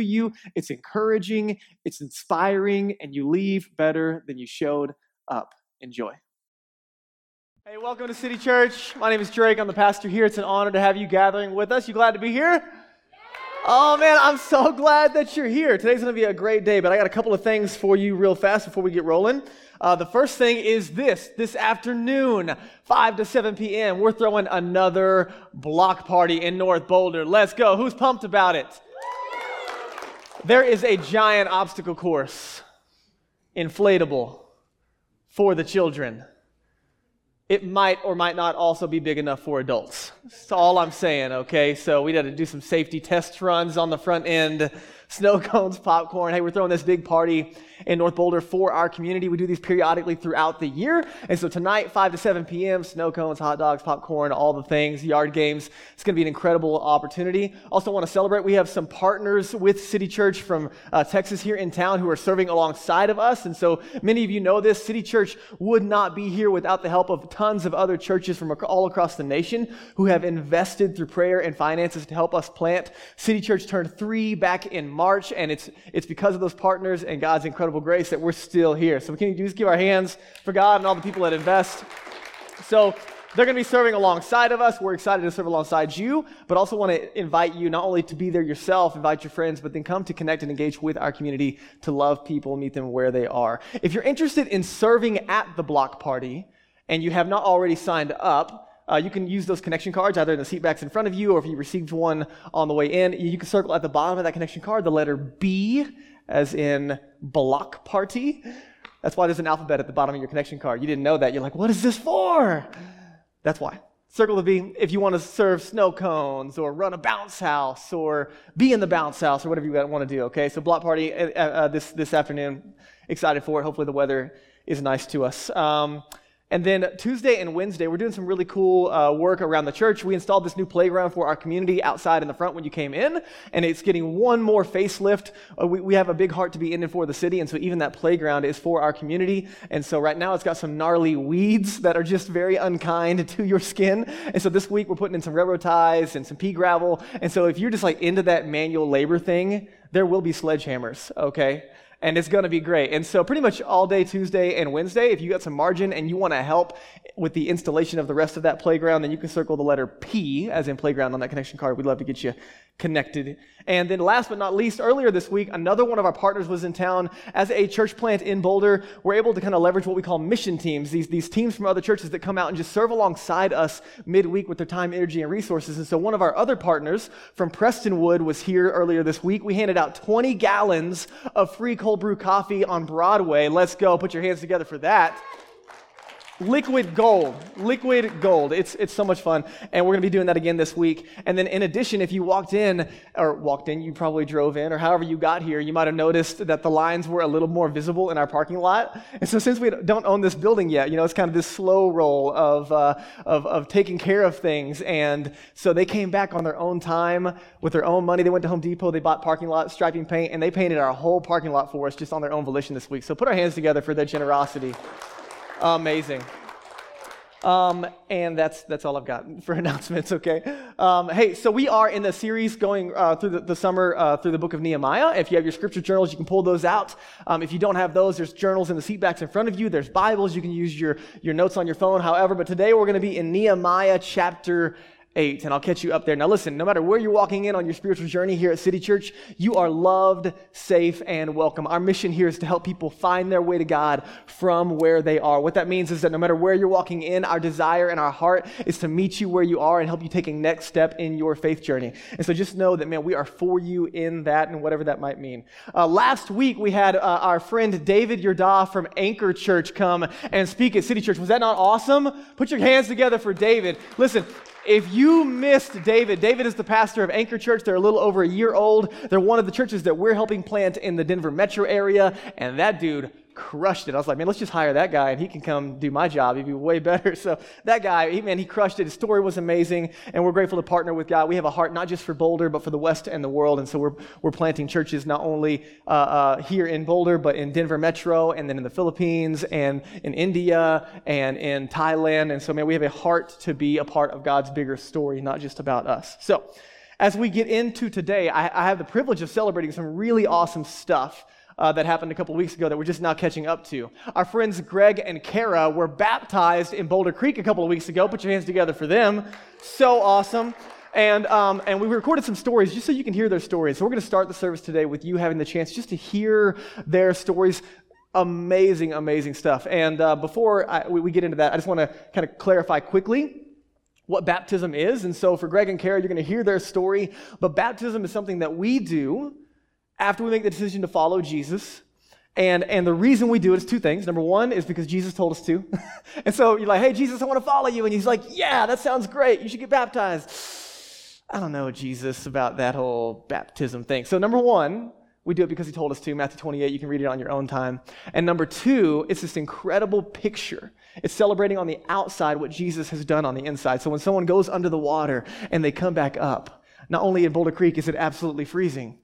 you, it's encouraging, it's inspiring, and you leave better than you showed up. Enjoy. Hey, welcome to City Church. My name is Drake. I'm the pastor here. It's an honor to have you gathering with us. You glad to be here? Oh man, I'm so glad that you're here. Today's going to be a great day, but I got a couple of things for you real fast before we get rolling. Uh, the first thing is this this afternoon, 5 to 7 p.m., we're throwing another block party in North Boulder. Let's go. Who's pumped about it? There is a giant obstacle course, inflatable, for the children. It might or might not also be big enough for adults. That's all I'm saying, okay? So we got to do some safety test runs on the front end snow cones, popcorn. Hey, we're throwing this big party in North Boulder for our community. We do these periodically throughout the year. And so tonight, 5 to 7 p.m., snow cones, hot dogs, popcorn, all the things, yard games. It's going to be an incredible opportunity. Also, want to celebrate. We have some partners with City Church from uh, Texas here in town who are serving alongside of us. And so many of you know this. City Church would not be here without the help of tons of other churches from all across the nation who have invested through prayer and finances to help us plant. City Church turned three back in March, and it's, it's because of those partners and God's incredible grace that we're still here. So can just give our hands for God and all the people that invest. So they're going to be serving alongside of us. We're excited to serve alongside you, but also want to invite you not only to be there yourself, invite your friends, but then come to connect and engage with our community to love people, meet them where they are. If you're interested in serving at the block party and you have not already signed up, uh, you can use those connection cards either in the seat backs in front of you or if you received one on the way in. You can circle at the bottom of that connection card the letter B, as in block party. That's why there's an alphabet at the bottom of your connection card. You didn't know that. You're like, what is this for? That's why. Circle the B if you want to serve snow cones or run a bounce house or be in the bounce house or whatever you want to do, okay? So, block party uh, uh, this, this afternoon. Excited for it. Hopefully, the weather is nice to us. Um, and then Tuesday and Wednesday, we're doing some really cool uh, work around the church. We installed this new playground for our community outside in the front when you came in, and it's getting one more facelift. Uh, we, we have a big heart to be in and for the city, and so even that playground is for our community. And so right now, it's got some gnarly weeds that are just very unkind to your skin. And so this week, we're putting in some railroad ties and some pea gravel. And so if you're just like into that manual labor thing, there will be sledgehammers, okay? And it's going to be great. And so, pretty much all day Tuesday and Wednesday, if you got some margin and you want to help with the installation of the rest of that playground, then you can circle the letter P as in playground on that connection card. We'd love to get you connected. And then, last but not least, earlier this week, another one of our partners was in town as a church plant in Boulder. We're able to kind of leverage what we call mission teams, these, these teams from other churches that come out and just serve alongside us midweek with their time, energy, and resources. And so, one of our other partners from Prestonwood was here earlier this week. We handed out 20 gallons of free cold brew coffee on Broadway. Let's go. Put your hands together for that. Liquid gold, liquid gold. It's, it's so much fun. And we're going to be doing that again this week. And then in addition, if you walked in, or walked in, you probably drove in, or however you got here, you might have noticed that the lines were a little more visible in our parking lot. And so since we don't own this building yet, you know, it's kind of this slow roll of, uh, of, of taking care of things. And so they came back on their own time with their own money. They went to Home Depot, they bought parking lot striping paint, and they painted our whole parking lot for us just on their own volition this week. So put our hands together for their generosity. Amazing. Um, and that's that's all I've got for announcements. Okay. Um, hey, so we are in the series going uh, through the, the summer uh, through the book of Nehemiah. If you have your scripture journals, you can pull those out. Um, if you don't have those, there's journals in the seatbacks in front of you. There's Bibles. You can use your your notes on your phone. However, but today we're going to be in Nehemiah chapter 8, and I'll catch you up there. Now, listen, no matter where you're walking in on your spiritual journey here at City Church, you are loved, safe, and welcome. Our mission here is to help people find their way to God from where they are. What that means is that no matter where you're walking in, our desire and our heart is to meet you where you are and help you take a next step in your faith journey. And so just know that, man, we are for you in that and whatever that might mean. Uh, last week, we had uh, our friend David Yerdah from Anchor Church come and speak at City Church. Was that not awesome? Put your hands together for David. Listen, if you missed David, David is the pastor of Anchor Church. They're a little over a year old. They're one of the churches that we're helping plant in the Denver metro area. And that dude crushed it. I was like, man, let's just hire that guy and he can come do my job. He'd be way better. So that guy, he, man, he crushed it. His story was amazing. And we're grateful to partner with God. We have a heart not just for Boulder, but for the West and the world. And so we're, we're planting churches not only uh, uh, here in Boulder, but in Denver Metro and then in the Philippines and in India and in Thailand. And so, man, we have a heart to be a part of God's bigger story, not just about us. So, as we get into today, I, I have the privilege of celebrating some really awesome stuff uh, that happened a couple weeks ago that we're just now catching up to. Our friends Greg and Kara were baptized in Boulder Creek a couple of weeks ago. Put your hands together for them. So awesome. And, um, and we recorded some stories just so you can hear their stories. So we're going to start the service today with you having the chance just to hear their stories. Amazing, amazing stuff. And uh, before I, we, we get into that, I just want to kind of clarify quickly what baptism is. And so for Greg and Kara, you're going to hear their story. But baptism is something that we do after we make the decision to follow Jesus. And, and the reason we do it is two things. Number one is because Jesus told us to. and so you're like, hey, Jesus, I want to follow you. And he's like, yeah, that sounds great. You should get baptized. I don't know, Jesus, about that whole baptism thing. So, number one, we do it because he told us to. Matthew 28, you can read it on your own time. And number two, it's this incredible picture. It's celebrating on the outside what Jesus has done on the inside. So when someone goes under the water and they come back up, not only in Boulder Creek is it absolutely freezing,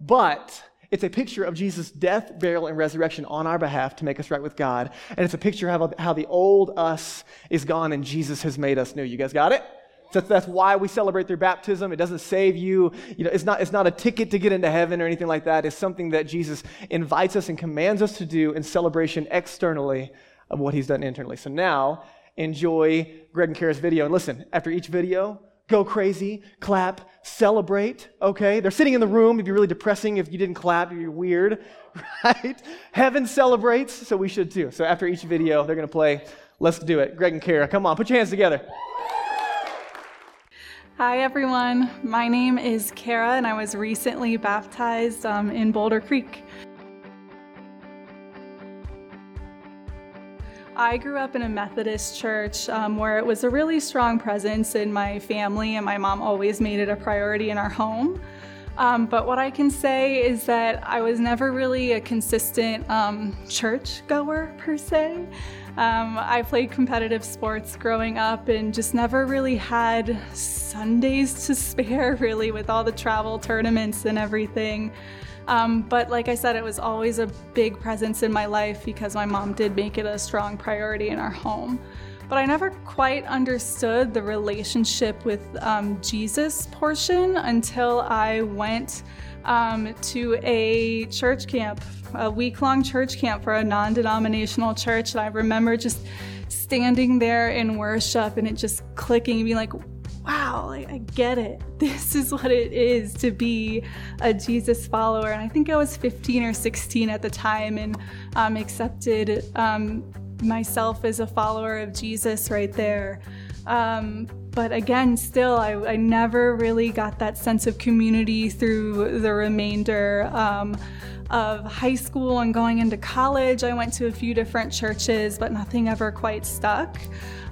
but it's a picture of Jesus' death, burial, and resurrection on our behalf to make us right with God. And it's a picture of how the old us is gone and Jesus has made us new. You guys got it? That's why we celebrate through baptism. It doesn't save you. You know, it's not, it's not a ticket to get into heaven or anything like that. It's something that Jesus invites us and commands us to do in celebration externally of what he's done internally. So now, enjoy Greg and Kara's video. And listen, after each video, go crazy, clap, celebrate, okay? They're sitting in the room. It'd be really depressing if you didn't clap. You're weird, right? Heaven celebrates, so we should too. So after each video, they're going to play Let's Do It. Greg and Kara, come on, put your hands together. Hi, everyone. My name is Kara, and I was recently baptized um, in Boulder Creek. I grew up in a Methodist church um, where it was a really strong presence in my family, and my mom always made it a priority in our home. Um, but what I can say is that I was never really a consistent um, church goer per se. Um, I played competitive sports growing up and just never really had Sundays to spare, really, with all the travel tournaments and everything. Um, but like I said, it was always a big presence in my life because my mom did make it a strong priority in our home. But I never quite understood the relationship with um, Jesus portion until I went um, to a church camp, a week long church camp for a non denominational church. And I remember just standing there in worship and it just clicking and being like, wow, like, I get it. This is what it is to be a Jesus follower. And I think I was 15 or 16 at the time and um, accepted um, myself as a follower of Jesus right there. Um, but again, still, I, I, never really got that sense of community through the remainder um, of high school and going into college. I went to a few different churches, but nothing ever quite stuck.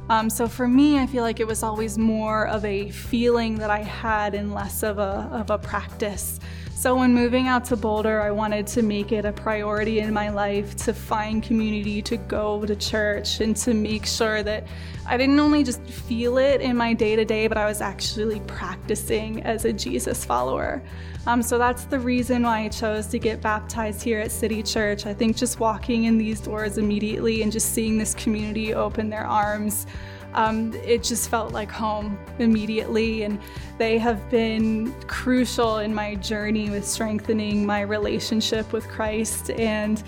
Um, so for me, I feel like it was always more of a feeling that I had and less of a, of a practice. So when moving out to Boulder, I wanted to make it a priority in my life to find community, to go to church, and to make sure that I didn't only just feel it in my day to day, but I was actually practicing as a Jesus follower. Um, so that's the reason why I chose to get baptized here at City Church. I think just walking in these doors immediately and just seeing this community open their arms. Um, it just felt like home immediately, and they have been crucial in my journey with strengthening my relationship with Christ. And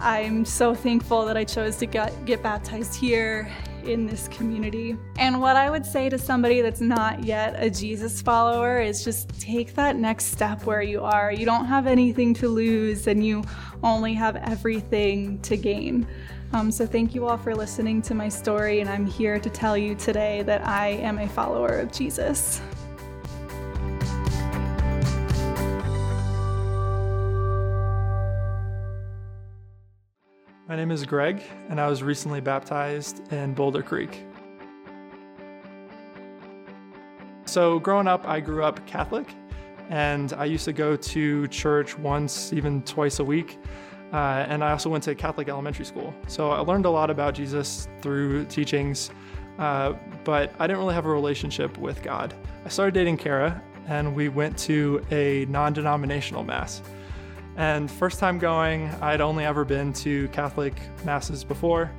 I'm so thankful that I chose to get, get baptized here in this community. And what I would say to somebody that's not yet a Jesus follower is just take that next step where you are. You don't have anything to lose, and you only have everything to gain. Um, so, thank you all for listening to my story, and I'm here to tell you today that I am a follower of Jesus. My name is Greg, and I was recently baptized in Boulder Creek. So, growing up, I grew up Catholic, and I used to go to church once, even twice a week. Uh, and I also went to Catholic elementary school. So, I learned a lot about Jesus through teachings, uh, but I didn't really have a relationship with God. I started dating Kara, and we went to a non denominational Mass. And first time going, I'd only ever been to Catholic Masses before.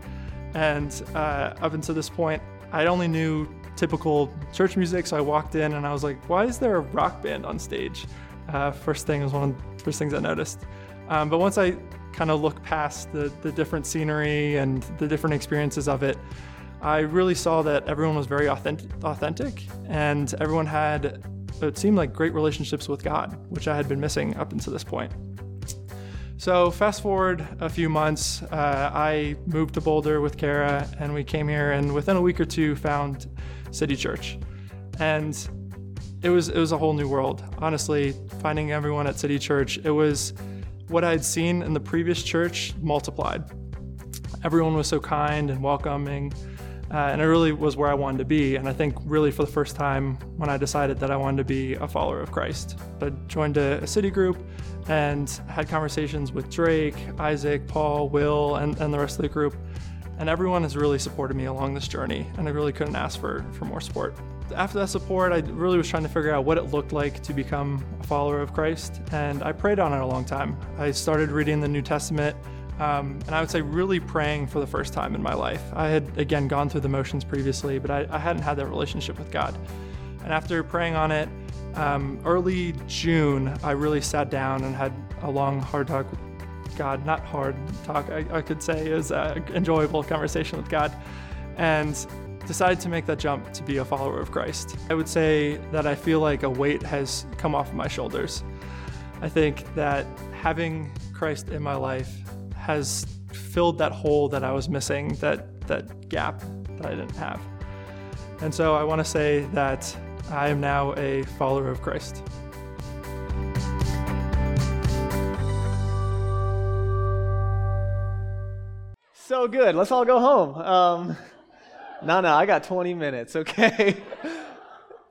And uh, up until this point, I only knew typical church music. So I walked in and I was like, why is there a rock band on stage? Uh, first thing was one of the first things I noticed. Um, but once I kind of look past the, the different scenery and the different experiences of it, I really saw that everyone was very authentic, authentic and everyone had, it seemed like great relationships with God, which I had been missing up until this point. So, fast forward a few months, uh, I moved to Boulder with Kara, and we came here, and within a week or two, found City Church. And it was it was a whole new world. Honestly, finding everyone at City Church, it was what I had seen in the previous church multiplied. Everyone was so kind and welcoming, uh, and it really was where I wanted to be. And I think really for the first time when I decided that I wanted to be a follower of Christ, I joined a, a city group and had conversations with Drake, Isaac, Paul, Will, and, and the rest of the group. And everyone has really supported me along this journey, and I really couldn't ask for, for more support. After that support, I really was trying to figure out what it looked like to become a follower of Christ, and I prayed on it a long time. I started reading the New Testament, um, and I would say really praying for the first time in my life. I had, again, gone through the motions previously, but I, I hadn't had that relationship with God. And after praying on it, um, early June, I really sat down and had a long, hard talk with God, not hard talk, I, I could say, is an enjoyable conversation with God, and decided to make that jump to be a follower of Christ. I would say that I feel like a weight has come off of my shoulders. I think that having Christ in my life has filled that hole that I was missing, that, that gap that I didn't have. And so I want to say that I am now a follower of Christ. So good. Let's all go home. Um, no, no, I got 20 minutes, okay?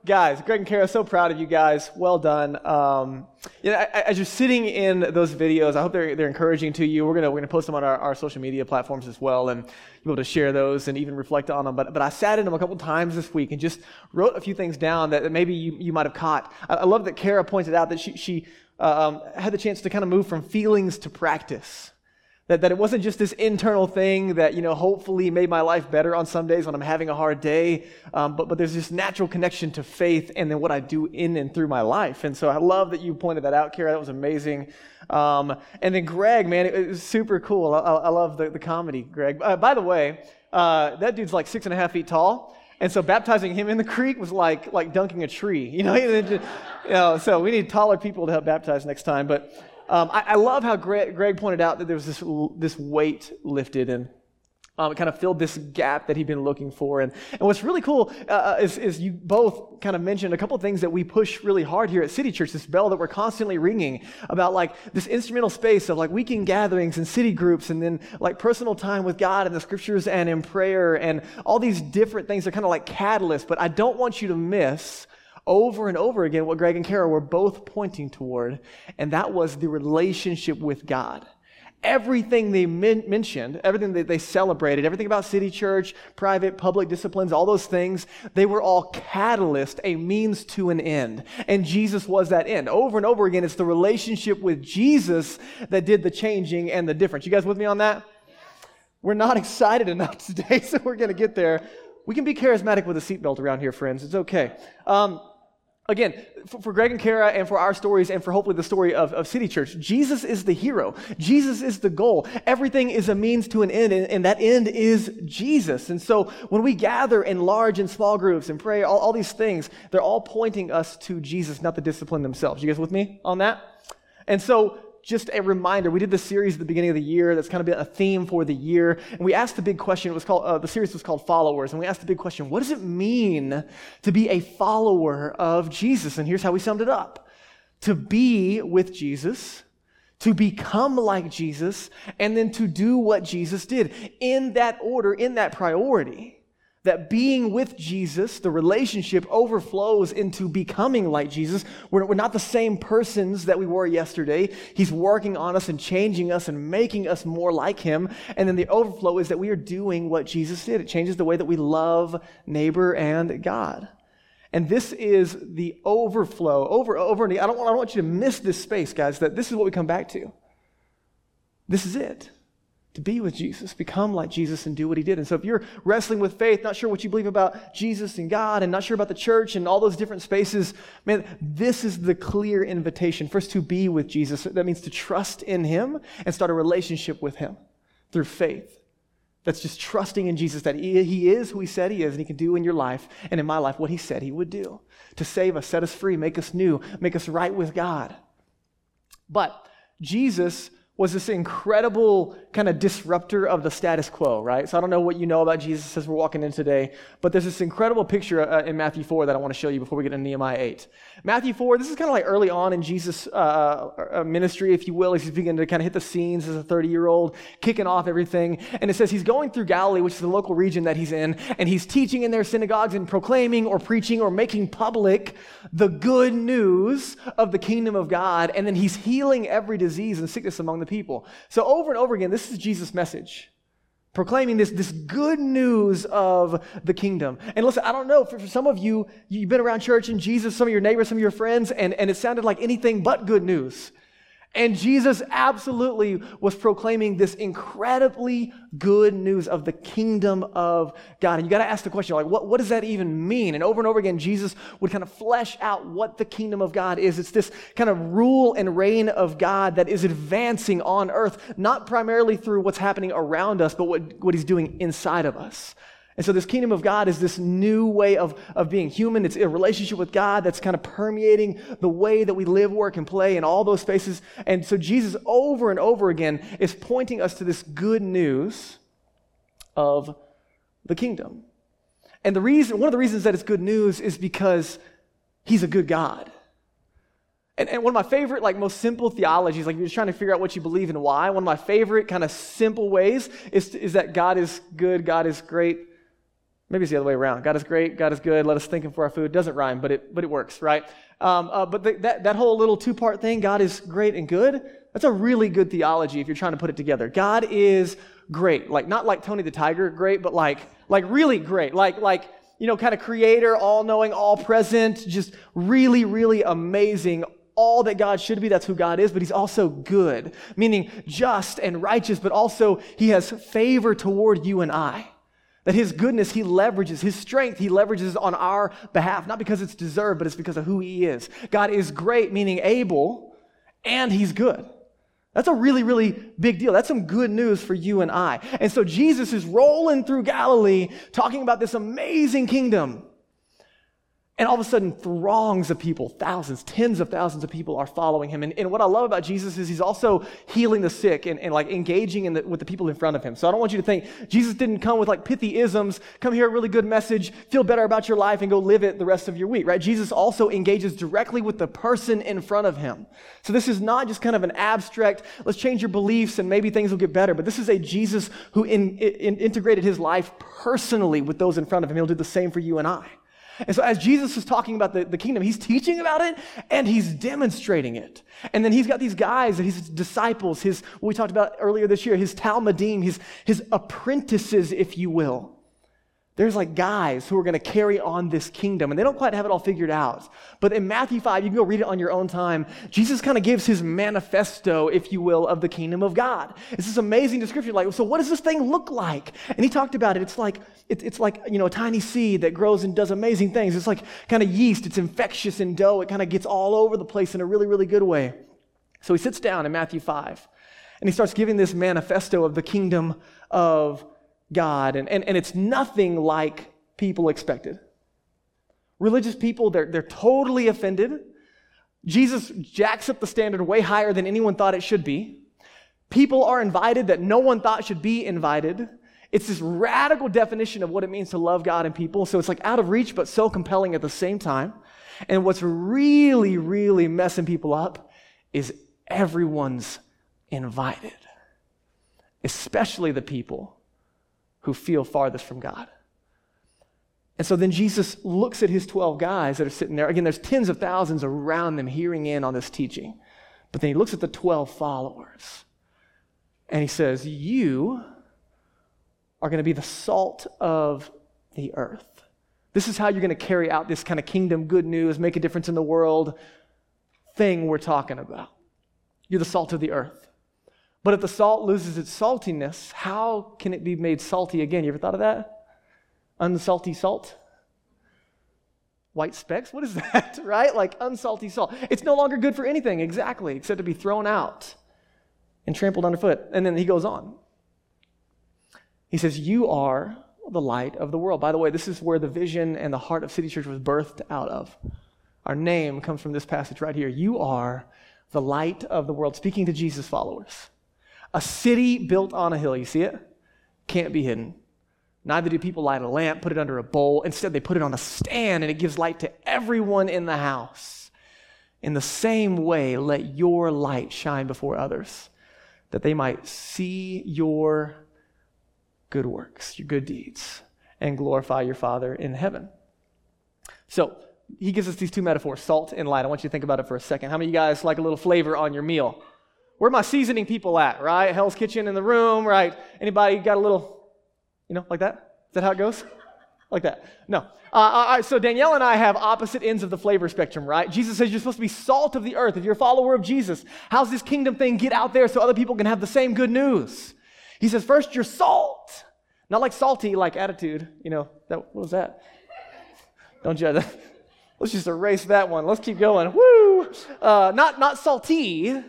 guys, Greg and Kara, so proud of you guys. Well done. Um, you know, as you're sitting in those videos, I hope they're, they're encouraging to you. We're gonna we're gonna post them on our, our social media platforms as well, and be able to share those and even reflect on them. But but I sat in them a couple times this week and just wrote a few things down that, that maybe you, you might have caught. I, I, love that Kara pointed out that she she uh, um, had the chance to kind of move from feelings to practice. That, that it wasn't just this internal thing that, you know, hopefully made my life better on some days when I'm having a hard day, um, but, but there's this natural connection to faith and then what I do in and through my life. And so I love that you pointed that out, Kara. That was amazing. Um, and then Greg, man, it, it was super cool. I, I love the, the comedy, Greg. Uh, by the way, uh, that dude's like six and a half feet tall. And so baptizing him in the creek was like like dunking a tree, you know. you know so we need taller people to help baptize next time. But um, I, I, love how Greg, Greg, pointed out that there was this, this weight lifted and um, it kind of filled this gap that he'd been looking for. And, and what's really cool uh, uh, is, is you both kind of mentioned a couple things that we push really hard here at City Church, this bell that we're constantly ringing about like this instrumental space of like weekend gatherings and city groups and then like personal time with God and the scriptures and in prayer and all these different things are kind of like catalysts. But I don't want you to miss over and over again what Greg and Kara were both pointing toward, and that was the relationship with God. Everything they men- mentioned, everything that they celebrated, everything about city church, private, public disciplines, all those things, they were all catalyst, a means to an end. And Jesus was that end. Over and over again, it's the relationship with Jesus that did the changing and the difference. You guys with me on that? We're not excited enough today, so we're going to get there. We can be charismatic with a seatbelt around here, friends. It's okay. Um, again, for, for, Greg and Kara and for our stories and for hopefully the story of, of City Church, Jesus is the hero. Jesus is the goal. Everything is a means to an end, and, and that end is Jesus. And so when we gather in large and small groups and pray, all, all these things, they're all pointing us to Jesus, not the discipline themselves. You guys with me on that? And so just a reminder we did this series at the beginning of the year. That's kind of been a theme for the year. And we asked the big question it was called uh, the series was called followers. And we asked the big question what does it mean to be a follower of jesus? And here's how we summed it up. To be with jesus to become like jesus and then to do what jesus did in that order in that priority that being with Jesus, the relationship overflows into becoming like Jesus. We're, we're not the same persons that we were yesterday. He's working on us and changing us and making us more like Him. And then the overflow is that we are doing what Jesus did. It changes the way that we love neighbor and God. And this is the overflow, over, over, and I don't, want, I don't want you to miss this space, guys, that this is what we come back to. This is it to be with Jesus, become like Jesus, and do what he did. And so, if you're wrestling with faith, not sure what you believe about Jesus and God, and not sure about the church and all those different spaces, man, this is the clear invitation. First, to be with Jesus. That means to trust in him and start a relationship with him through faith. That's just trusting in Jesus that he, he is who he said he is, and he can do in your life and in my life what he said he would do to save us, set us free, make us new, make us right with God. But Jesus was this incredible kind of disruptor of the status quo, right? So I don't know what you know about Jesus as we're walking in today, but there's this incredible picture uh, in Matthew 4 that I want to show you before we get into Nehemiah 8. Matthew 4, this is kind of like early on in Jesus' uh, uh, ministry, if you will. As he's beginning to kind of hit the scenes as a 30 year old, kicking off everything. And it says he's going through Galilee, which is the local region that he's in, and he's teaching in their synagogues and proclaiming or preaching or making public the good news of the kingdom of God. And then he's healing every disease and sickness among the people. So over and over again, this is Jesus' message. Proclaiming this, this good news of the kingdom. And listen, I don't know, for, for some of you, you've been around church and Jesus, some of your neighbors, some of your friends, and, and it sounded like anything but good news. And Jesus absolutely was proclaiming this incredibly good news of the kingdom of God. And you got to ask the question, like, what, what does that even mean? And over and over again, Jesus would kind of flesh out what the kingdom of God is. It's this kind of rule and reign of God that is advancing on earth, not primarily through what's happening around us, but what, what he's doing inside of us. And so, this kingdom of God is this new way of, of being human. It's a relationship with God that's kind of permeating the way that we live, work, and play in all those spaces. And so, Jesus, over and over again, is pointing us to this good news of the kingdom. And the reason, one of the reasons that it's good news is because he's a good God. And, and, one of my favorite, like most simple theologies, like you're just trying to figure out what you believe and why. One of my favorite kind of simple ways is, is that God is good, God is great, Maybe it's the other way around. God is great, God is good, let us thank Him for our food. Doesn't rhyme, but it, but it works, right? Um, uh, but the, that, that whole little two part thing, God is great and good, that's a really good theology if you're trying to put it together. God is great. Like, not like Tony the Tiger great, but like, like really great. Like, like, you know, kind of creator, all knowing, all present, just really, really amazing, all that God should be. That's who God is, but He's also good, meaning just and righteous, but also He has favor toward you and I. That his goodness, he leverages, his strength, he leverages on our behalf, not because it's deserved, but it's because of who he is. God is great, meaning able, and he's good. That's a really, really big deal. That's some good news for you and I. And so Jesus is rolling through Galilee talking about this amazing kingdom. And all of a sudden, throngs of people, thousands, tens of thousands of people are following him. And, and what I love about Jesus is he's also healing the sick and, and like engaging in the, with the people in front of him. So I don't want you to think Jesus didn't come with like pithy isms, come hear a really good message, feel better about your life, and go live it the rest of your week, right? Jesus also engages directly with the person in front of him. So this is not just kind of an abstract, let's change your beliefs and maybe things will get better, but this is a Jesus who in, in, integrated his life personally with those in front of him. He'll do the same for you and I. And so, as Jesus is talking about the, the kingdom, he's teaching about it and he's demonstrating it. And then he's got these guys, his disciples, his, we talked about earlier this year, his talmidim, his, his apprentices, if you will. There's like guys who are going to carry on this kingdom, and they don't quite have it all figured out. But in Matthew 5, you can go read it on your own time. Jesus kind of gives his manifesto, if you will, of the kingdom of God. It's this amazing description, like, so what does this thing look like? And he talked about it. It's like, it, it's like, you know, a tiny seed that grows and does amazing things. It's like kind of yeast. It's infectious in dough. It kind of gets all over the place in a really, really good way. So he sits down in Matthew 5, and he starts giving this manifesto of the kingdom of God, and, and, and it's nothing like people expected. Religious people, they're, they're totally offended. Jesus jacks up the standard way higher than anyone thought it should be. People are invited that no one thought should be invited. It's this radical definition of what it means to love God and people. So it's like out of reach, but so compelling at the same time. And what's really, really messing people up is everyone's invited, especially the people who feel farthest from God. And so then Jesus looks at his 12 guys that are sitting there. Again, there's tens of thousands around them hearing in on this teaching. But then he looks at the 12 followers and he says, You are going to be the salt of the earth. This is how you're going to carry out this kind of kingdom good news, make a difference in the world thing we're talking about. You're the salt of the earth. But if the salt loses its saltiness, how can it be made salty again? You ever thought of that? unsalty salt? White specks? What is that, right? Like unsalty salt. It's no longer good for anything, exactly, except to be thrown out and trampled underfoot. And then he goes on. He says, You are the light of the world. By the way, this is where the vision and the heart of City Church was birthed out of. Our name comes from this passage right here. You are the light of the world, speaking to Jesus' followers. A city built on a hill, you see it? Can't be hidden. Neither do people light a lamp, put it under a bowl. Instead, they put it on a stand and it gives light to everyone in the house. In the same way, let your light shine before others, that they might see your good works, your good deeds, and glorify your Father in heaven. So, he gives us these two metaphors salt and light. I want you to think about it for a second. How many of you guys like a little flavor on your meal? Where my seasoning people at, right? Hell's Kitchen in the room, right? Anybody got a little you know, like that? Is that how it goes? Like that. No. Uh, all right, so Danielle and I have opposite ends of the flavor spectrum, right? Jesus says you're supposed to be salt of the earth. If you're a follower of Jesus, how's this kingdom thing get out there so other people can have the same good news? He says, first, you're salt. Not like salty, like attitude. You know, that, what was that? Don't judge. Let's just erase that one. Let's keep going. Woo! Uh, not, not salty,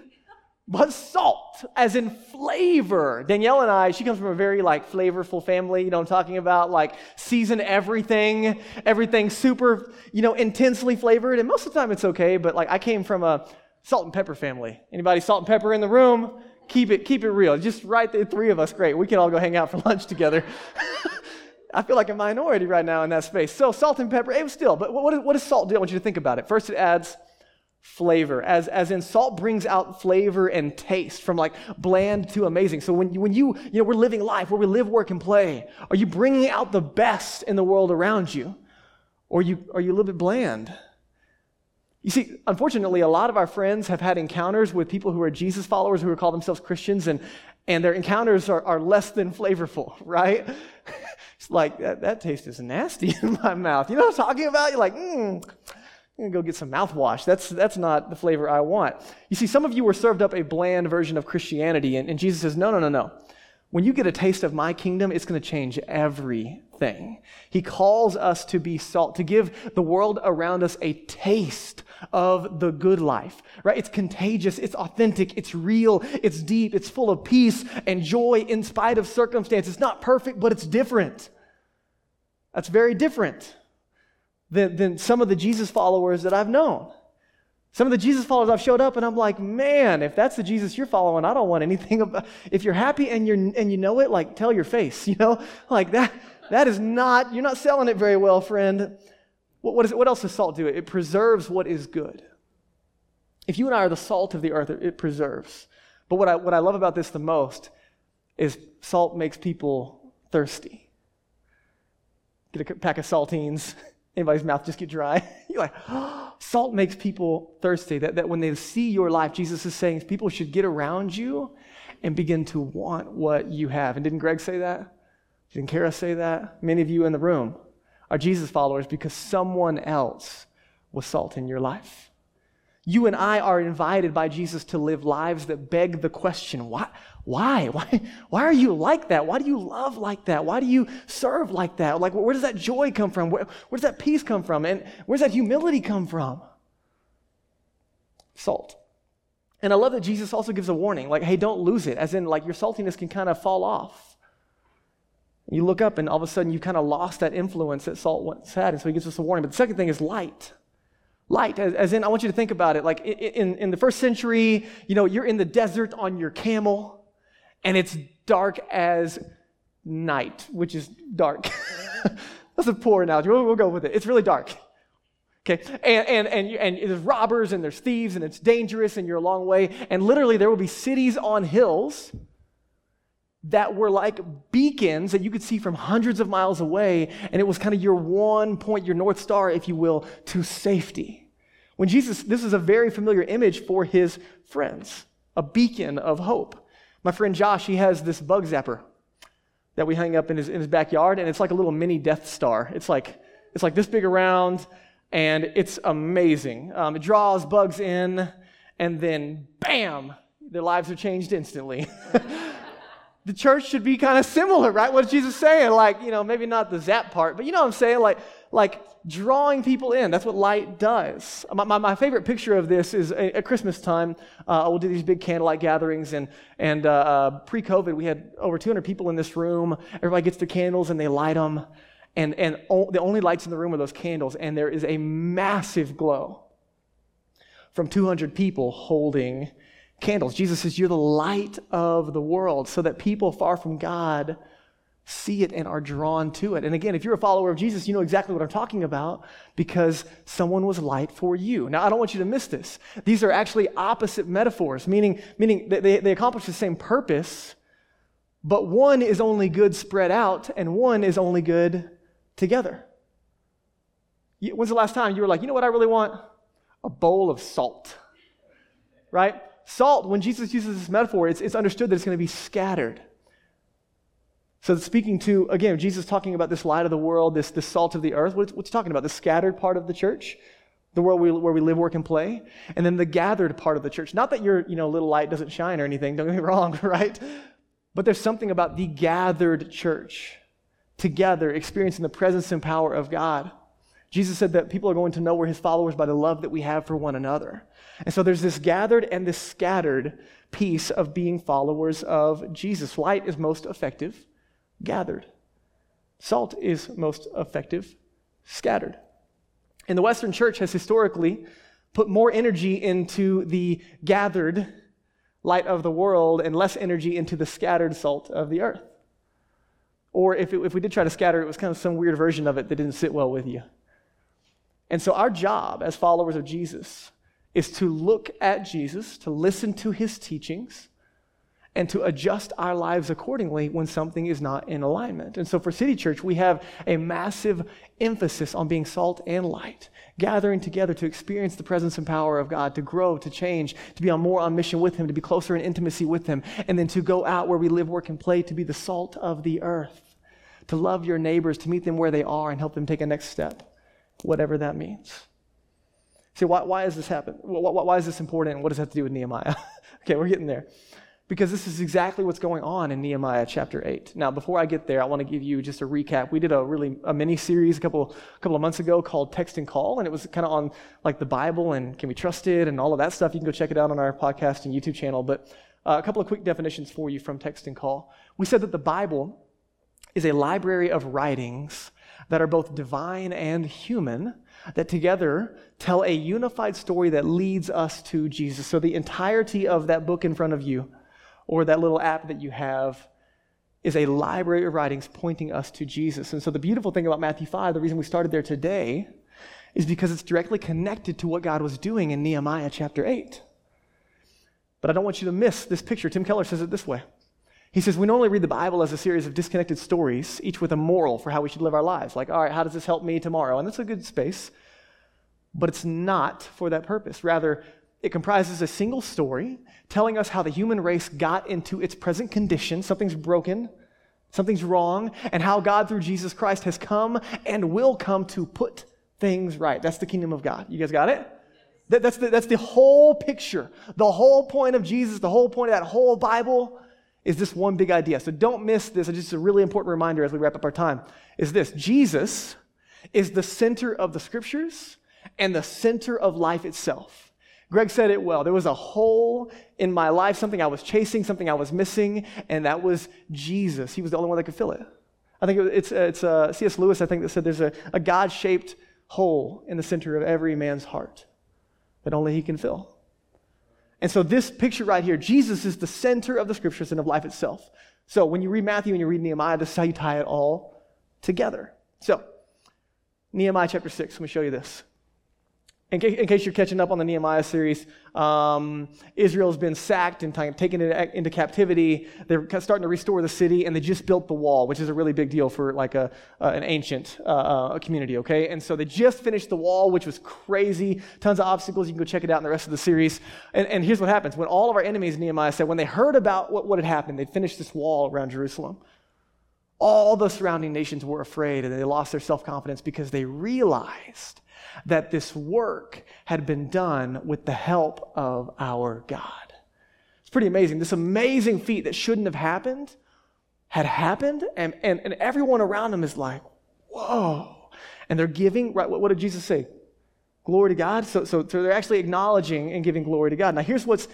but salt, as in flavor. Danielle and I, she comes from a very like flavorful family, you know I'm talking about? Like season everything, everything super, you know, intensely flavored. And most of the time it's okay, but like I came from a salt and pepper family. Anybody salt and pepper in the room? Keep it, keep it real. Just right the three of us, great. We can all go hang out for lunch together. I feel like a minority right now in that space. So salt and pepper, it was still, but what, what does salt do? I want you to think about it. First, it adds flavor as, as in salt brings out flavor and taste from like bland to amazing. So when you, when you you know we're living life where we live work and play are you bringing out the best in the world around you? Or you are you a little bit bland? You see unfortunately a lot of our friends have had encounters with people who are jesus followers who call themselves christians and and their encounters are, are less than flavorful right? It's like that, that taste is nasty in my mouth. You know what i'm talking about? You're like mm I'm going to go get some mouthwash. That's, that's not the flavor I want. You see, some of you were served up a bland version of Christianity, and, and Jesus says, no, no, no, no. When you get a taste of my kingdom, it's going to change everything. He calls us to be salt, to give the world around us a taste of the good life, right? It's contagious, it's authentic, it's real, it's deep, it's full of peace and joy in spite of circumstance. It's not perfect, but it's different. That's very different than, than some of the Jesus followers that I've known. Some of the Jesus followers I've showed up and I'm like, man, if that's the Jesus you're following, I don't want anything about if you're happy and you're and you know it, like tell your face, you know? Like that that is not, you're not selling it very well, friend. What, what, is, what else does salt do? It preserves what is good. If you and I are the salt of the earth, it preserves. But what I, what I love about this the most is salt makes people thirsty. Get a pack of saltines, anybody's mouth just get dry? You're like, oh, salt makes people thirsty. That, that when they see your life, Jesus is saying people should get around you and begin to want what you have. And didn't Greg say that? Didn't Kara say that? Many of you in the room are Jesus followers because someone else was salt in your life. You and I are invited by Jesus to live lives that beg the question why, why? Why, why are you like that? Why do you love like that? Why do you serve like that? Like, where does that joy come from? Where, where does that peace come from? And where's that humility come from? Salt. And I love that Jesus also gives a warning like, hey, don't lose it, as in, like, your saltiness can kind of fall off. You look up, and all of a sudden, you kind of lost that influence that salt once had. And so he gives us a warning. But the second thing is light light as, in i want you to think about it. Like in, in the first century you know you're in the desert on your camel and it's dark as night which is dark. That's a poor analogy. We'll, we'll, go with it. It's really dark. Okay? And, and, and, and there's robbers and there's thieves and it's dangerous and you're a long way. And literally there will be cities on hills that were like beacons that you could see from hundreds of miles away, and it was kind of your one point, your North Star, if you will, to safety. When Jesus, this is a very familiar image for his friends, a beacon of hope. My friend Josh, he has this bug zapper that we hang up in his, in his backyard, and it's like a little mini Death Star. It's like, it's like this big around, and it's amazing. Um, it draws bugs in, and then bam, their lives are changed instantly. the church should be kind of similar, right? What is Jesus saying? Like, you know, maybe not the zap part, but you know what I'm saying? Like, like drawing people in. That's what light does. My, my, my favorite picture of this is at Christmas time. Uh, we'll do these big candlelight gatherings, and, and uh, uh, pre COVID, we had over 200 people in this room. Everybody gets the candles and they light them. And, and o- the only lights in the room are those candles, and there is a massive glow from 200 people holding candles. Jesus says, You're the light of the world, so that people far from God see it and are drawn to it. And again, if you're a follower of Jesus, you know exactly what I'm talking about because someone was light for you. Now, I don't want you to miss this. These are actually opposite metaphors, meaning, meaning they, they accomplish the same purpose, but one is only good spread out and one is only good together. When's the last time you were like, you know what I really want? A bowl of salt. Right? Salt, when Jesus uses this metaphor, it's, it's understood that it's going to be scattered. So, speaking to, again, Jesus talking about this light of the world, this, this salt of the earth, what's, what's he talking about? The scattered part of the church, the world we, where we live, work, and play, and then the gathered part of the church. Not that your you know, little light doesn't shine or anything, don't get me wrong, right? But there's something about the gathered church together, experiencing the presence and power of God. Jesus said that people are going to know we're his followers by the love that we have for one another. And so there's this gathered and this scattered piece of being followers of Jesus. Light is most effective gathered. Salt is most effective, scattered. And the Western church has historically put more energy into the gathered light of the world and less energy into the scattered salt of the earth. Or if, it, if we did try to scatter, it was kind of some weird version of it that didn't sit well with you. And so, our job as followers of Jesus is to look at Jesus, to listen to his teachings, and to adjust our lives accordingly when something is not in alignment. And so for City Church, we have a massive emphasis on being salt and light, gathering together to experience the presence and power of God, to grow, to change, to be on more on mission with Him, to be closer in intimacy with Him, and then to go out where we live, work, and play to be the salt of the earth, to love your neighbors, to meet them where they are, and help them take a next step, whatever that means. See, why, why is this happen? Why, why is this important? What does that have to do with Nehemiah? okay, we're getting there because this is exactly what's going on in Nehemiah chapter 8. Now, before I get there, I want to give you just a recap. We did a really a mini series a couple couple of months ago called Text and Call, and it was kind of on like the Bible and can we trust it and all of that stuff. You can go check it out on our podcast and YouTube channel. But uh, a couple of quick definitions for you from Text and Call. We said that the Bible is a library of writings that are both divine and human that together tell a unified story that leads us to Jesus. So the entirety of that book in front of you or that little app that you have is a library of writings pointing us to Jesus. And so the beautiful thing about Matthew 5, the reason we started there today, is because it's directly connected to what God was doing in Nehemiah chapter 8. But I don't want you to miss this picture. Tim Keller says it this way. He says, We normally read the Bible as a series of disconnected stories, each with a moral for how we should live our lives. Like, all right, how does this help me tomorrow? And that's a good space. But it's not for that purpose. Rather, it comprises a single story telling us how the human race got into its present condition. Something's broken, something's wrong, and how God, through Jesus Christ, has come and will come to put things right. That's the kingdom of God. You guys got it? That, that's, the, that's the whole picture. The whole point of Jesus, the whole point of that whole Bible is this one big idea. So don't miss this. It's just a really important reminder as we wrap up our time is this Jesus is the center of the scriptures and the center of life itself. Greg said it well. There was a hole in my life, something I was chasing, something I was missing, and that was Jesus. He was the only one that could fill it. I think it's, it's uh, C.S. Lewis, I think, that said there's a, a God shaped hole in the center of every man's heart that only he can fill. And so, this picture right here, Jesus is the center of the scriptures and of life itself. So, when you read Matthew and you read Nehemiah, this is how you tie it all together. So, Nehemiah chapter 6, let me show you this. In, in, case you're catching up on the Nehemiah series, um, Israel's been sacked and taken into captivity. They're starting to restore the city, and they just built the wall, which is a really big deal for like a, uh, an ancient uh, uh, community. Okay, and so they just finished the wall, which was crazy. Tons of obstacles. You can go check it out in the rest of the series. And, and here's what happens: when all of our enemies, Nehemiah said, when they heard about what, what had happened, they'd finished this wall around Jerusalem. All the surrounding nations were afraid, and they lost their self confidence because they realized that this work had been done with the help of our God. It's pretty amazing. This amazing feat that shouldn't have happened had happened, and, and, and everyone around them is like, whoa. And they're giving, right? What, what did Jesus say? Glory to God. So, so, so they're actually acknowledging and giving glory to God. Now, here's what's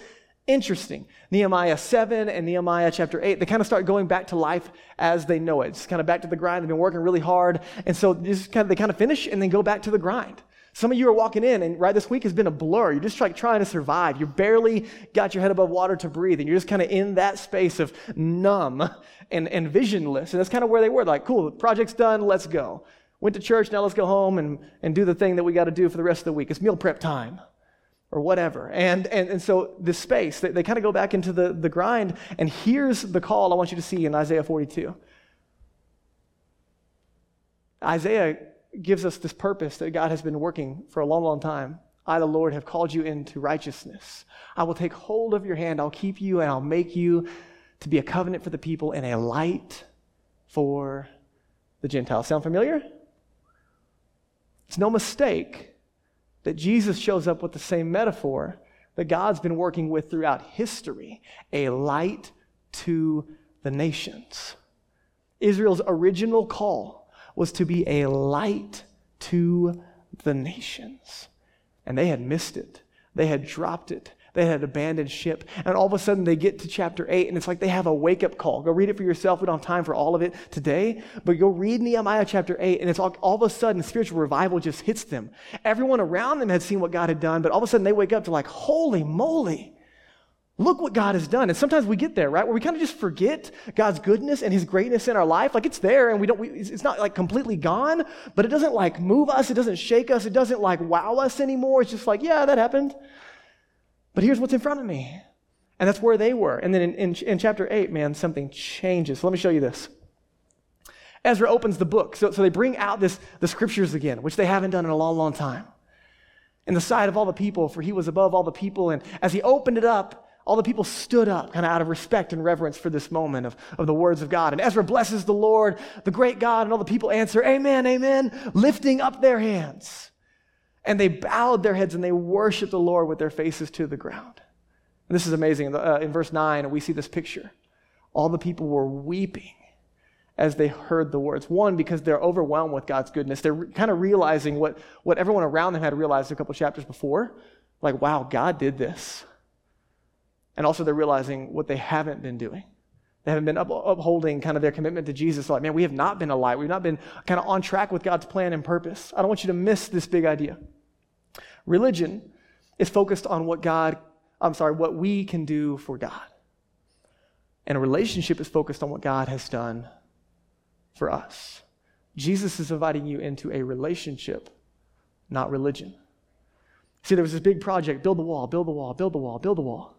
interesting. Nehemiah 7 and Nehemiah chapter 8, they kind of start going back to life as they know it. It's kind of back to the grind. They've been working really hard. And so just kind of, they kind of finish and then go back to the grind. Some of you are walking in, and right this week has been a blur. You're just like trying to survive. You barely got your head above water to breathe, and you're just kind of in that space of numb and, and visionless. And that's kind of where they were. Like, cool, the project's done, let's go. Went to church, now let's go home and, and do the thing that we got to do for the rest of the week. It's meal prep time or whatever. And, and, and so this space, they, they kind of go back into the, the grind. And here's the call I want you to see in Isaiah 42. Isaiah gives us this purpose that God has been working for a long, long time. I, the Lord, have called you into righteousness. I will take hold of your hand. I'll keep you and I'll make you to be a covenant for the people and a light for the Gentiles. Sound familiar? It's no mistake that Jesus shows up with the same metaphor that God's been working with throughout history a light to the nations. Israel's original call was to be a light to the nations. And they had missed it, they had dropped it. They had abandoned ship. And all of a sudden, they get to chapter 8, and it's like they have a wake up call. Go read it for yourself. We don't have time for all of it today. But go read Nehemiah chapter 8, and it's all, all of a sudden, spiritual revival just hits them. Everyone around them had seen what God had done, but all of a sudden, they wake up to like, holy moly. Look what God has done. And sometimes we get there, right? Where we kind of just forget God's goodness and his greatness in our life. Like it's there and we don't, we, it's not like completely gone, but it doesn't like move us. It doesn't shake us. It doesn't like wow us anymore. It's just like, yeah, that happened. But here's what's in front of me. And that's where they were. And then in, in, in chapter 8, man, something changes. So let me show you this. Ezra opens the book. So, so they bring out this, the scriptures again, which they haven't done in a long, long time. In the sight of all the people, for he was above all the people. And as he opened it up, all the people stood up, kind of out of respect and reverence for this moment of, of the words of God. And Ezra blesses the Lord, the great God, and all the people answer, Amen, Amen, lifting up their hands. And they bowed their heads and they worshiped the Lord with their faces to the ground. And this is amazing. Uh, in verse 9, we see this picture. All the people were weeping as they heard the words. One, because they're overwhelmed with God's goodness. They're kind of realizing what, what everyone around them had realized a couple chapters before. Like, wow, God did this. And also, they're realizing what they haven't been doing. They haven't been up, upholding kind of their commitment to Jesus. Like, man, we have not been a light. We've not been kind of on track with God's plan and purpose. I don't want you to miss this big idea. Religion is focused on what God, I'm sorry, what we can do for God. And a relationship is focused on what God has done for us. Jesus is inviting you into a relationship, not religion. See, there was this big project build the wall, build the wall, build the wall, build the wall.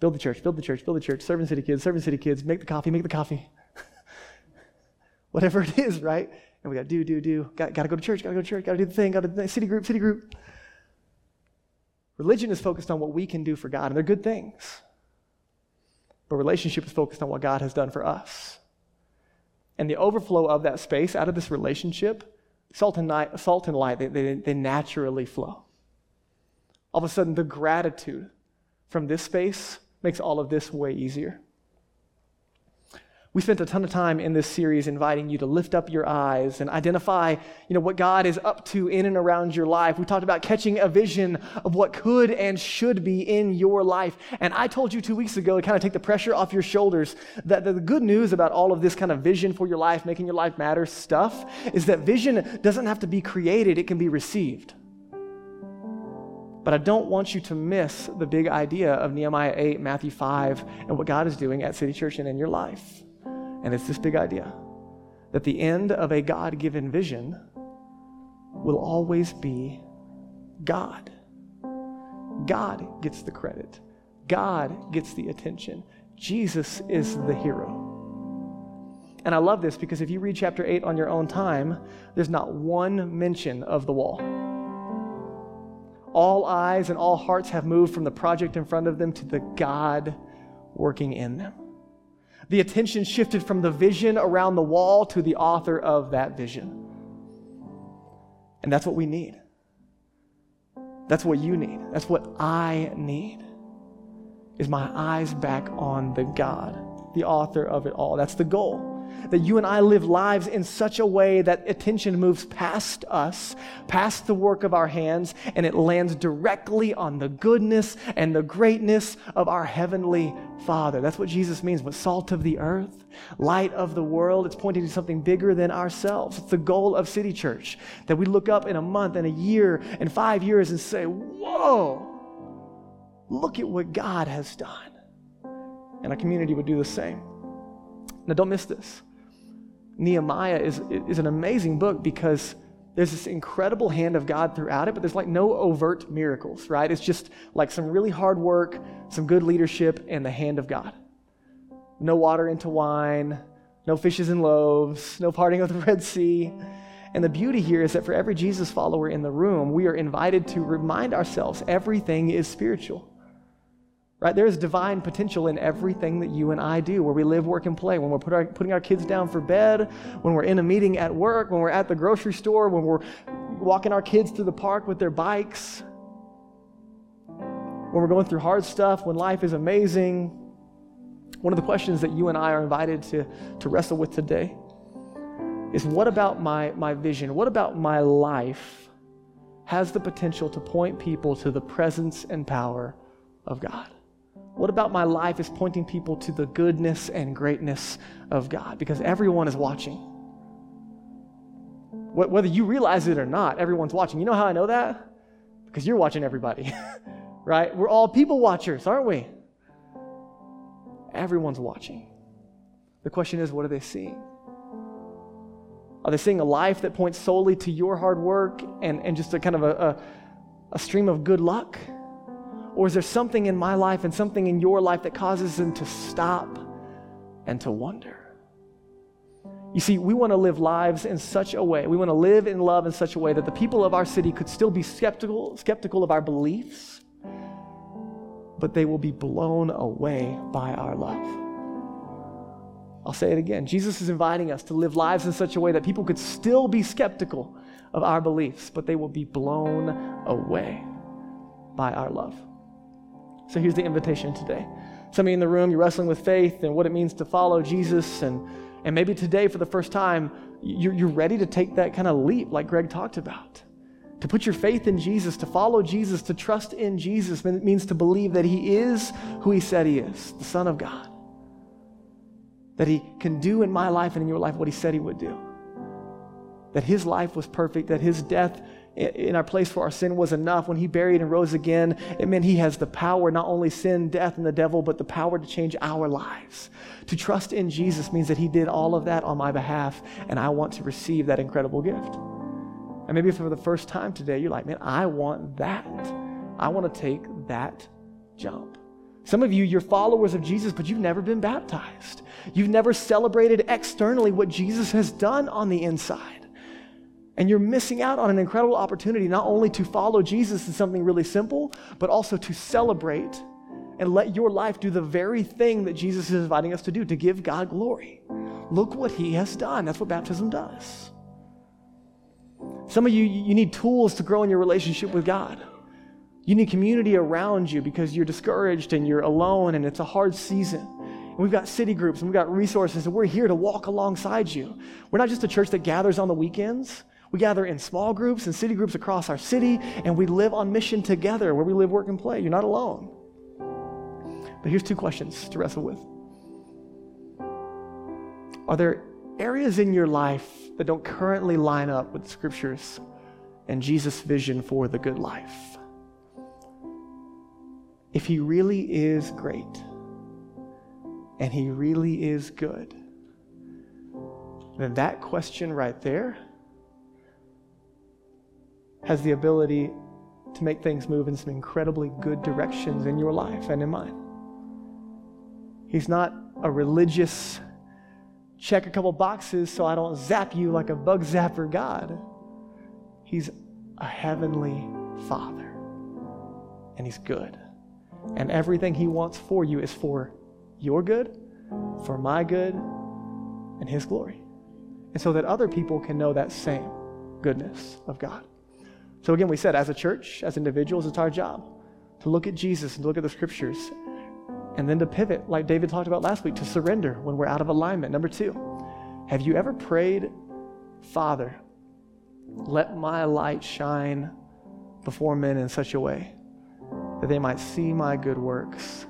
Build the church, build the church, build the church, serving city kids, serving city kids, make the coffee, make the coffee. Whatever it is, right? And we got to do, do, do. Got, got to go to church, got to go to church, got to do the thing, got to do the city group, city group. Religion is focused on what we can do for God, and they're good things. But relationship is focused on what God has done for us. And the overflow of that space out of this relationship, salt and, light, salt and light they, they, they naturally flow. All of a sudden, the gratitude from this space makes all of this way easier. We spent a ton of time in this series inviting you to lift up your eyes and identify, you know, what God is up to in and around your life. We talked about catching a vision of what could and should be in your life. And I told you 2 weeks ago to kind of take the pressure off your shoulders that the good news about all of this kind of vision for your life, making your life matter stuff is that vision doesn't have to be created, it can be received. But I don't want you to miss the big idea of Nehemiah 8, Matthew 5, and what God is doing at City Church and in your life. And it's this big idea that the end of a God given vision will always be God. God gets the credit, God gets the attention. Jesus is the hero. And I love this because if you read chapter 8 on your own time, there's not one mention of the wall. All eyes and all hearts have moved from the project in front of them to the God working in them. The attention shifted from the vision around the wall to the author of that vision. And that's what we need. That's what you need. That's what I need. Is my eyes back on the God, the author of it all. That's the goal that you and I live lives in such a way that attention moves past us, past the work of our hands, and it lands directly on the goodness and the greatness of our Heavenly Father. That's what Jesus means. But salt of the earth, light of the world, it's pointing to something bigger than ourselves. It's the goal of City Church that we look up in a month and a year and five years and say, Whoa, look at what God has done. And our community would do the same. Now, don't miss this. Nehemiah is, is an amazing book because there's this incredible hand of God throughout it, but there's like no overt miracles, right? It's just like some really hard work, some good leadership, and the hand of God. No water into wine, no fishes and loaves, no parting of the Red Sea. And the beauty here is that for every Jesus follower in the room, we are invited to remind ourselves everything is spiritual. Right? There is divine potential in everything that you and I do, where we live, work, and play. When we're put our, putting our kids down for bed, when we're in a meeting at work, when we're at the grocery store, when we're walking our kids through the park with their bikes, when we're going through hard stuff, when life is amazing. One of the questions that you and I are invited to, to wrestle with today is what about my, my vision? What about my life has the potential to point people to the presence and power of God? What about my life is pointing people to the goodness and greatness of God? Because everyone is watching. Whether you realize it or not, everyone's watching. You know how I know that? Because you're watching everybody, right? We're all people watchers, aren't we? Everyone's watching. The question is, what are they seeing? Are they seeing a life that points solely to your hard work and, and just a kind of a, a, a stream of good luck? Or is there something in my life and something in your life that causes them to stop and to wonder? You see, we want to live lives in such a way, we want to live in love in such a way that the people of our city could still be skeptical, skeptical of our beliefs, but they will be blown away by our love. I'll say it again. Jesus is inviting us to live lives in such a way that people could still be skeptical of our beliefs, but they will be blown away by our love. So here's the invitation today. Some of you in the room, you're wrestling with faith and what it means to follow Jesus. And, and maybe today, for the first time, you're, you're ready to take that kind of leap, like Greg talked about. To put your faith in Jesus, to follow Jesus, to trust in Jesus means to believe that He is who He said He is, the Son of God. That He can do in my life and in your life what He said He would do. That His life was perfect, that His death in our place for our sin was enough. When he buried and rose again, it meant he has the power, not only sin, death, and the devil, but the power to change our lives. To trust in Jesus means that he did all of that on my behalf, and I want to receive that incredible gift. And maybe for the first time today, you're like, man, I want that. I want to take that jump. Some of you, you're followers of Jesus, but you've never been baptized. You've never celebrated externally what Jesus has done on the inside. And you're missing out on an incredible opportunity not only to follow Jesus in something really simple, but also to celebrate and let your life do the very thing that Jesus is inviting us to do to give God glory. Look what he has done. That's what baptism does. Some of you, you need tools to grow in your relationship with God. You need community around you because you're discouraged and you're alone and it's a hard season. And we've got city groups and we've got resources and we're here to walk alongside you. We're not just a church that gathers on the weekends. We gather in small groups and city groups across our city, and we live on mission together where we live, work, and play. You're not alone. But here's two questions to wrestle with Are there areas in your life that don't currently line up with scriptures and Jesus' vision for the good life? If he really is great and he really is good, then that question right there has the ability to make things move in some incredibly good directions in your life and in mine. He's not a religious check a couple boxes so I don't zap you like a bug zapper God. He's a heavenly Father, and He's good. And everything He wants for you is for your good, for my good, and His glory. And so that other people can know that same goodness of God. So, again, we said as a church, as individuals, it's our job to look at Jesus and to look at the scriptures and then to pivot, like David talked about last week, to surrender when we're out of alignment. Number two, have you ever prayed, Father, let my light shine before men in such a way that they might see my good works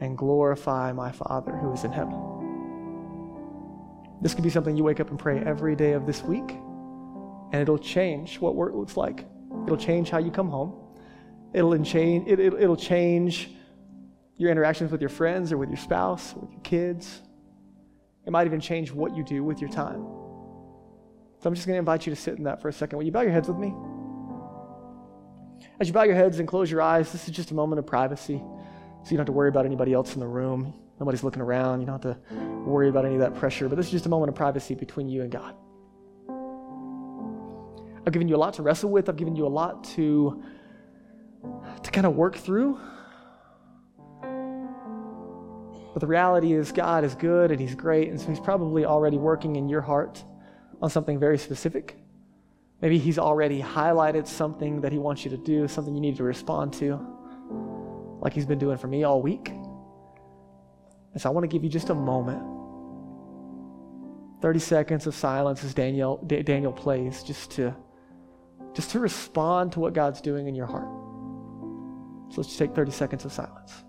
and glorify my Father who is in heaven? This could be something you wake up and pray every day of this week, and it'll change what work looks like. It'll change how you come home. It'll change. It, it, it'll change your interactions with your friends or with your spouse, or with your kids. It might even change what you do with your time. So I'm just going to invite you to sit in that for a second. Will you bow your heads with me? As you bow your heads and close your eyes, this is just a moment of privacy. So you don't have to worry about anybody else in the room. Nobody's looking around. You don't have to worry about any of that pressure. But this is just a moment of privacy between you and God. I've given you a lot to wrestle with. I've given you a lot to, to kind of work through. But the reality is, God is good and He's great, and so He's probably already working in your heart on something very specific. Maybe He's already highlighted something that He wants you to do, something you need to respond to, like He's been doing for me all week. And so I want to give you just a moment 30 seconds of silence as Daniel, D- Daniel plays, just to, just to respond to what God's doing in your heart. So let's take 30 seconds of silence.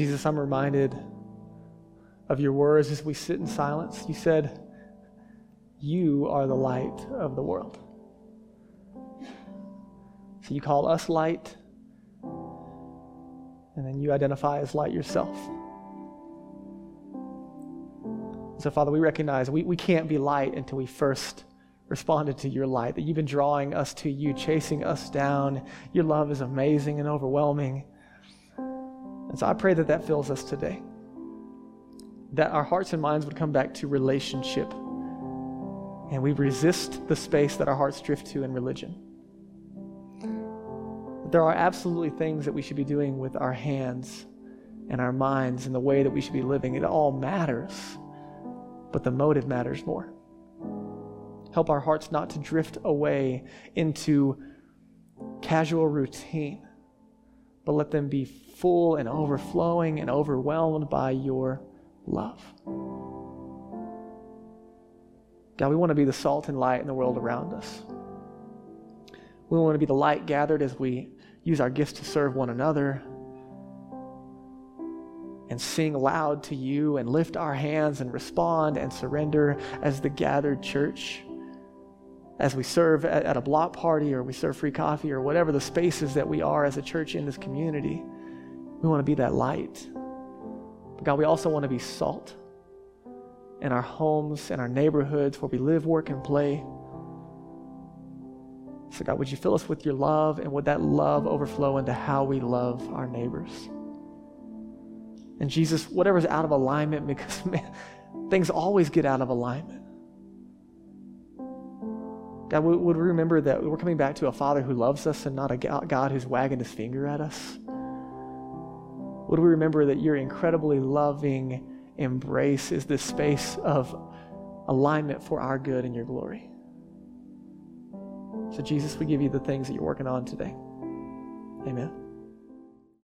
Jesus, I'm reminded of your words as we sit in silence. You said, You are the light of the world. So you call us light, and then you identify as light yourself. So, Father, we recognize we, we can't be light until we first responded to your light, that you've been drawing us to you, chasing us down. Your love is amazing and overwhelming. And so I pray that that fills us today. That our hearts and minds would come back to relationship. And we resist the space that our hearts drift to in religion. There are absolutely things that we should be doing with our hands and our minds and the way that we should be living. It all matters, but the motive matters more. Help our hearts not to drift away into casual routine, but let them be full and overflowing and overwhelmed by your love. God, we want to be the salt and light in the world around us. We want to be the light gathered as we use our gifts to serve one another and sing loud to you and lift our hands and respond and surrender as the gathered church. As we serve at, a block party or we serve free coffee or whatever the spaces that we are as a church in this community. We want to be that light. But God, we also want to be salt in our homes and our neighborhoods where we live, work, and play. So, God, would you fill us with your love and would that love overflow into how we love our neighbors? And Jesus, whatever's out of alignment, because man, things always get out of alignment. God, would we remember that we're coming back to a Father who loves us and not a God who's wagging his finger at us? Would we remember that your incredibly loving embrace is this space of alignment for our good and your glory? So, Jesus, we give you the things that you're working on today. Amen.